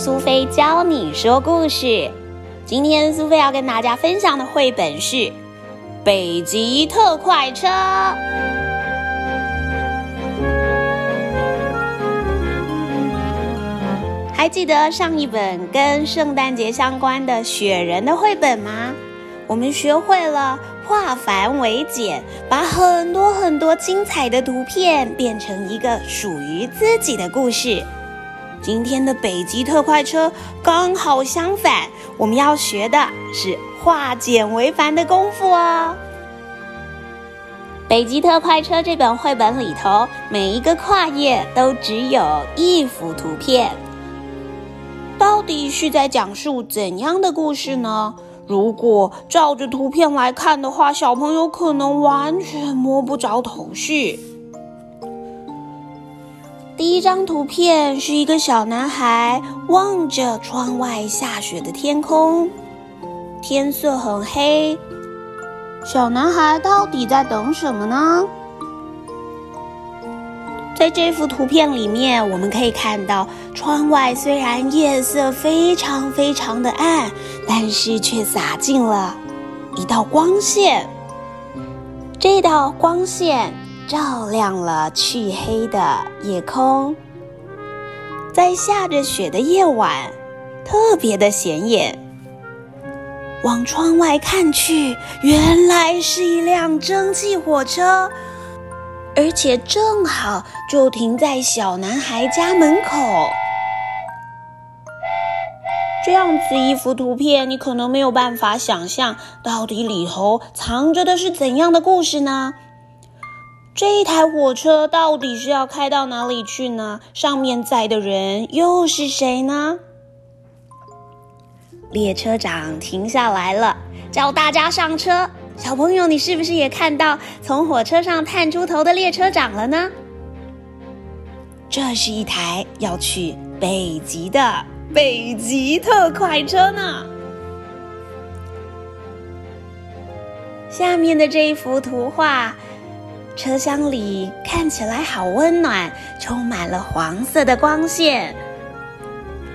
苏菲教你说故事。今天苏菲要跟大家分享的绘本是《北极特快车》。还记得上一本跟圣诞节相关的雪人的绘本吗？我们学会了化繁为简，把很多很多精彩的图片变成一个属于自己的故事。今天的北极特快车刚好相反，我们要学的是化简为繁的功夫哦。北极特快车这本绘本里头，每一个跨页都只有一幅图片，到底是在讲述怎样的故事呢？如果照着图片来看的话，小朋友可能完全摸不着头绪。第一张图片是一个小男孩望着窗外下雪的天空，天色很黑。小男孩到底在等什么呢？在这幅图片里面，我们可以看到窗外虽然夜色非常非常的暗，但是却洒进了一道光线。这道光线。照亮了黢黑的夜空，在下着雪的夜晚，特别的显眼。往窗外看去，原来是一辆蒸汽火车，而且正好就停在小男孩家门口。这样子一幅图片，你可能没有办法想象，到底里头藏着的是怎样的故事呢？这一台火车到底是要开到哪里去呢？上面载的人又是谁呢？列车长停下来了，叫大家上车。小朋友，你是不是也看到从火车上探出头的列车长了呢？这是一台要去北极的北极特快车呢。下面的这一幅图画。车厢里看起来好温暖，充满了黄色的光线。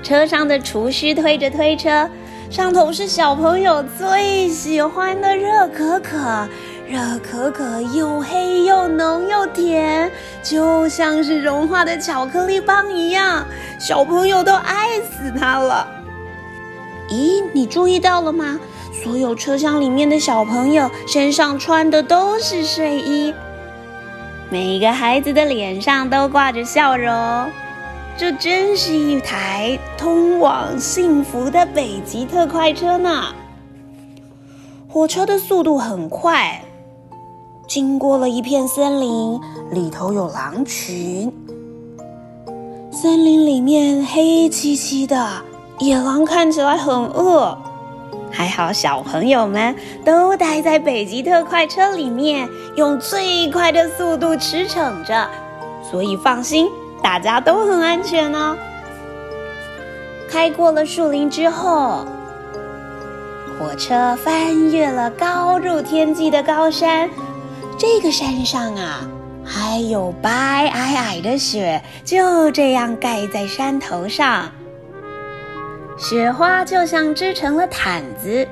车上的厨师推着推车，上头是小朋友最喜欢的热可可。热可可又黑又浓又甜，就像是融化的巧克力棒一样，小朋友都爱死它了。咦，你注意到了吗？所有车厢里面的小朋友身上穿的都是睡衣。每个孩子的脸上都挂着笑容，这真是一台通往幸福的北极特快车呢。火车的速度很快，经过了一片森林，里头有狼群。森林里面黑漆漆的，野狼看起来很饿。还好，小朋友们都待在北极特快车里面，用最快的速度驰骋着，所以放心，大家都很安全呢。开过了树林之后，火车翻越了高入天际的高山，这个山上啊，还有白皑皑的雪，就这样盖在山头上。雪花就像织成了毯子，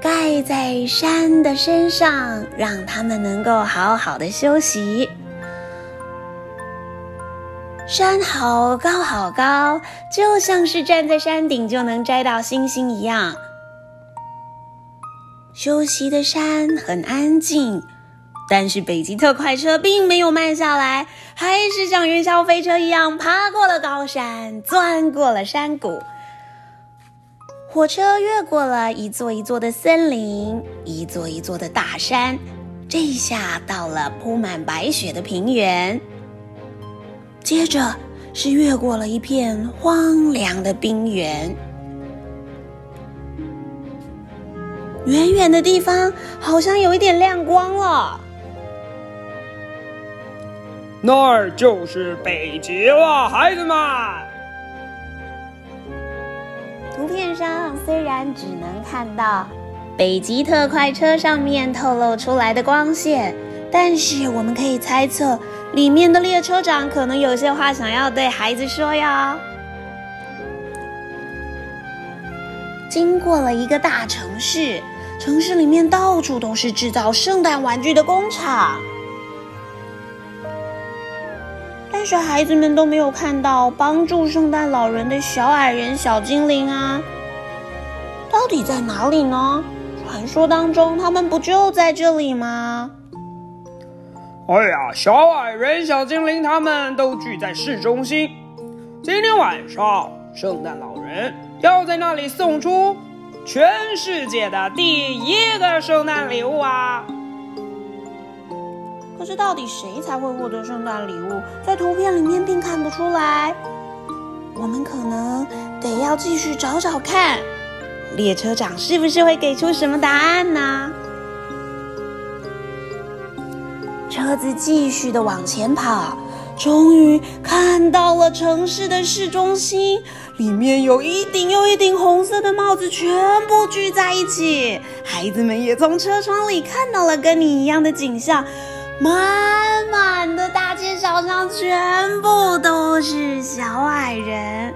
盖在山的身上，让他们能够好好的休息。山好高好高，就像是站在山顶就能摘到星星一样。休息的山很安静，但是北极特快车并没有慢下来，还是像云霄飞车一样爬过了高山，钻过了山谷。火车越过了一座一座的森林，一座一座的大山，这下到了铺满白雪的平原。接着是越过了一片荒凉的冰原。远远的地方好像有一点亮光了，那儿就是北极了，孩子们。片上虽然只能看到北极特快车上面透露出来的光线，但是我们可以猜测，里面的列车长可能有些话想要对孩子说哟。经过了一个大城市，城市里面到处都是制造圣诞玩具的工厂，是孩子们都没有看到帮助圣诞老人的小矮人、小精灵啊，到底在哪里呢？传说当中，他们不就在这里吗？哎呀，小矮人、小精灵他们都聚在市中心。今天晚上，圣诞老人要在那里送出全世界的第一个圣诞礼物啊！可是，到底谁才会获得圣诞礼物，在图片里面并看不出来。我们可能得要继续找找看。列车长是不是会给出什么答案呢？车子继续的往前跑，终于看到了城市的市中心，里面有一顶又一顶红色的帽子，全部聚在一起。孩子们也从车窗里看到了跟你一样的景象，满满的大街小巷全部都是小矮人。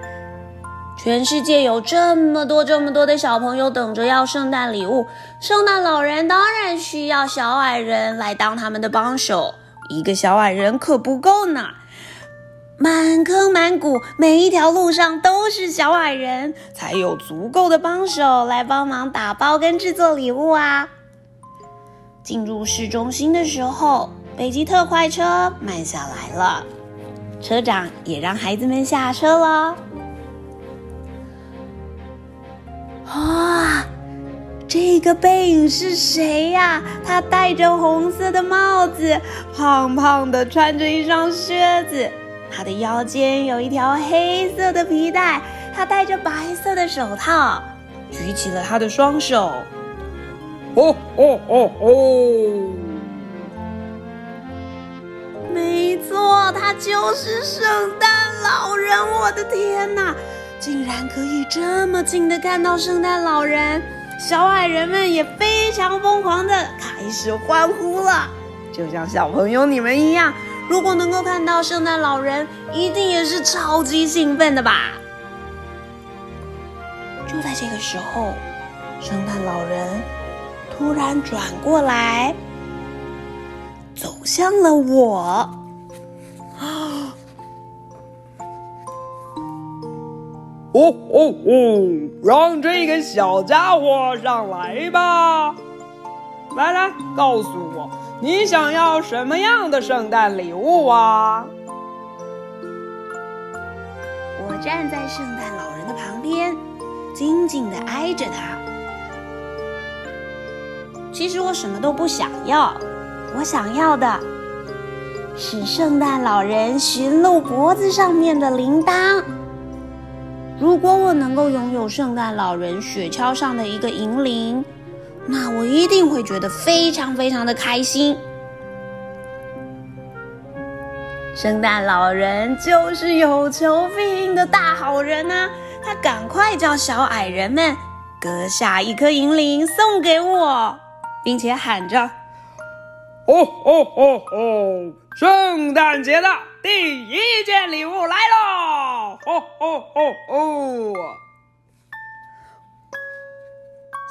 全世界有这么多、这么多的小朋友等着要圣诞礼物，圣诞老人当然需要小矮人来当他们的帮手。一个小矮人可不够呢，满坑满谷，每一条路上都是小矮人，才有足够的帮手来帮忙打包跟制作礼物啊。进入市中心的时候，北极特快车慢下来了，车长也让孩子们下车了。哇，这个背影是谁呀？他戴着红色的帽子，胖胖的，穿着一双靴子。他的腰间有一条黑色的皮带，他戴着白色的手套，举起了他的双手。哦哦哦哦！没错，他就是圣诞老人！我的天哪！竟然可以这么近的看到圣诞老人，小矮人们也非常疯狂的开始欢呼了，就像小朋友你们一样。如果能够看到圣诞老人，一定也是超级兴奋的吧？就在这个时候，圣诞老人突然转过来，走向了我。哦哦哦！让这个小家伙上来吧！来来，告诉我，你想要什么样的圣诞礼物啊？我站在圣诞老人的旁边，紧紧的挨着他。其实我什么都不想要，我想要的是圣诞老人驯鹿脖子上面的铃铛。如果我能够拥有圣诞老人雪橇上的一个银铃，那我一定会觉得非常非常的开心。圣诞老人就是有求必应的大好人啊！他赶快叫小矮人们割下一颗银铃送给我，并且喊着：“哦哦哦哦！圣诞节的第一件礼物来喽！”哦哦哦哦！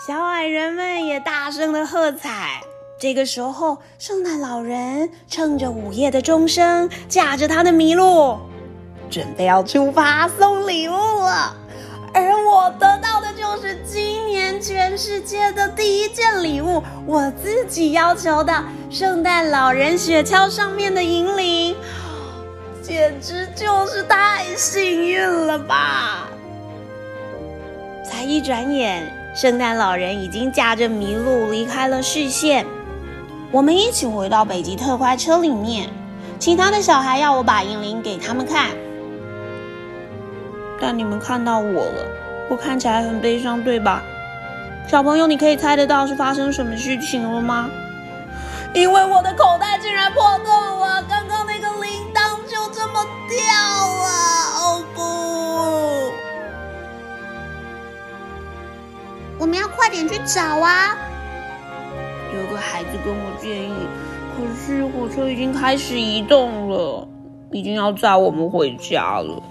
小矮人们也大声的喝彩。这个时候，圣诞老人趁着午夜的钟声，驾着他的麋鹿，准备要出发送礼物了。而我得到的就是今年全世界的第一件礼物——我自己要求的圣诞老人雪橇上面的银铃。简直就是太幸运了吧！才一转眼，圣诞老人已经驾着麋鹿离开了视线。我们一起回到北极特快车里面，其他的小孩要我把银铃给他们看。但你们看到我了，我看起来很悲伤，对吧？小朋友，你可以猜得到是发生什么事情了吗？因为我的口袋竟然破洞了，刚刚那个铃铛就这么掉了。哦不！我们要快点去找啊！有个孩子跟我建议，可是火车已经开始移动了，已经要载我们回家了。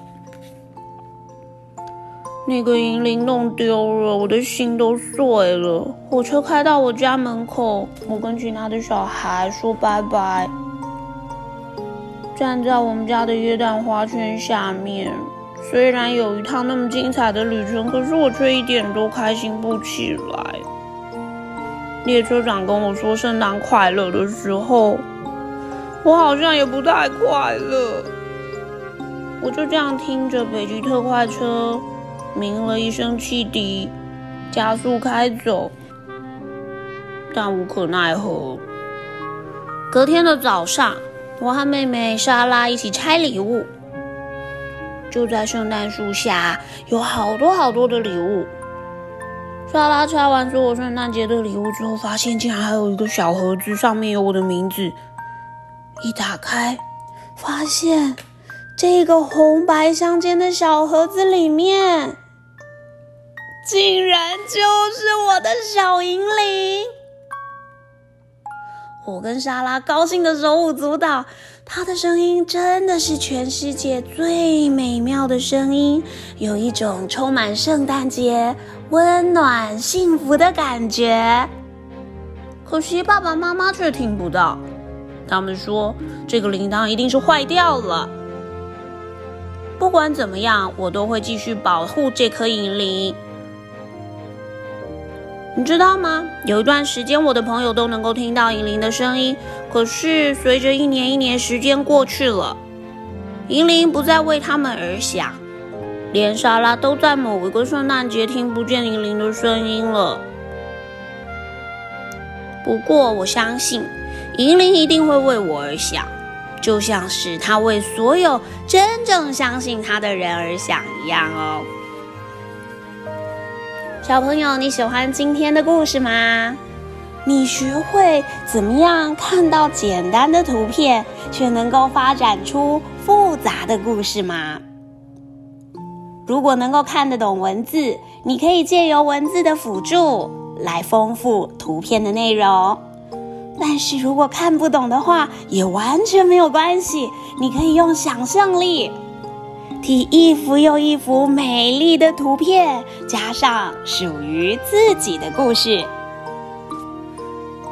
那个银铃弄丢了，我的心都碎了。火车开到我家门口，我跟其他的小孩说拜拜，站在我们家的椰蛋花圈下面。虽然有一趟那么精彩的旅程，可是我却一点都开心不起来。列车长跟我说圣诞快乐的时候，我好像也不太快乐。我就这样听着北极特快车鸣了一声汽笛，加速开走，但无可奈何。隔天的早上，我和妹妹莎拉一起拆礼物。就在圣诞树下，有好多好多的礼物。莎拉拆完所有圣诞节的礼物之后，发现竟然还有一个小盒子，上面有我的名字。一打开，发现这个红白相间的小盒子里面，竟然就是我的小银铃。我跟莎拉高兴的手舞足蹈。他的声音真的是全世界最美妙的声音，有一种充满圣诞节温暖幸福的感觉。可惜爸爸妈妈却听不到，他们说这个铃铛一定是坏掉了。不管怎么样，我都会继续保护这颗银铃。你知道吗？有一段时间，我的朋友都能够听到银铃的声音。可是，随着一年一年时间过去了，银铃不再为他们而响，连莎拉都在某一个圣诞节听不见银铃的声音了。不过，我相信银铃一定会为我而响，就像是他为所有真正相信他的人而响一样哦。小朋友，你喜欢今天的故事吗？你学会怎么样看到简单的图片，却能够发展出复杂的故事吗？如果能够看得懂文字，你可以借由文字的辅助来丰富图片的内容。但是如果看不懂的话，也完全没有关系，你可以用想象力。替一幅又一幅美丽的图片加上属于自己的故事。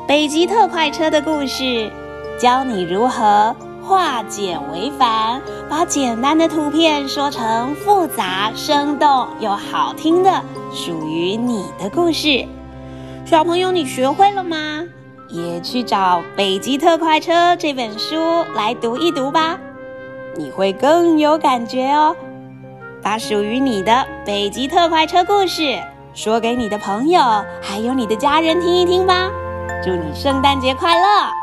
北极特快车的故事，教你如何化简为繁，把简单的图片说成复杂、生动又好听的属于你的故事。小朋友，你学会了吗？也去找《北极特快车》这本书来读一读吧。你会更有感觉哦！把属于你的北极特快车故事说给你的朋友，还有你的家人听一听吧。祝你圣诞节快乐！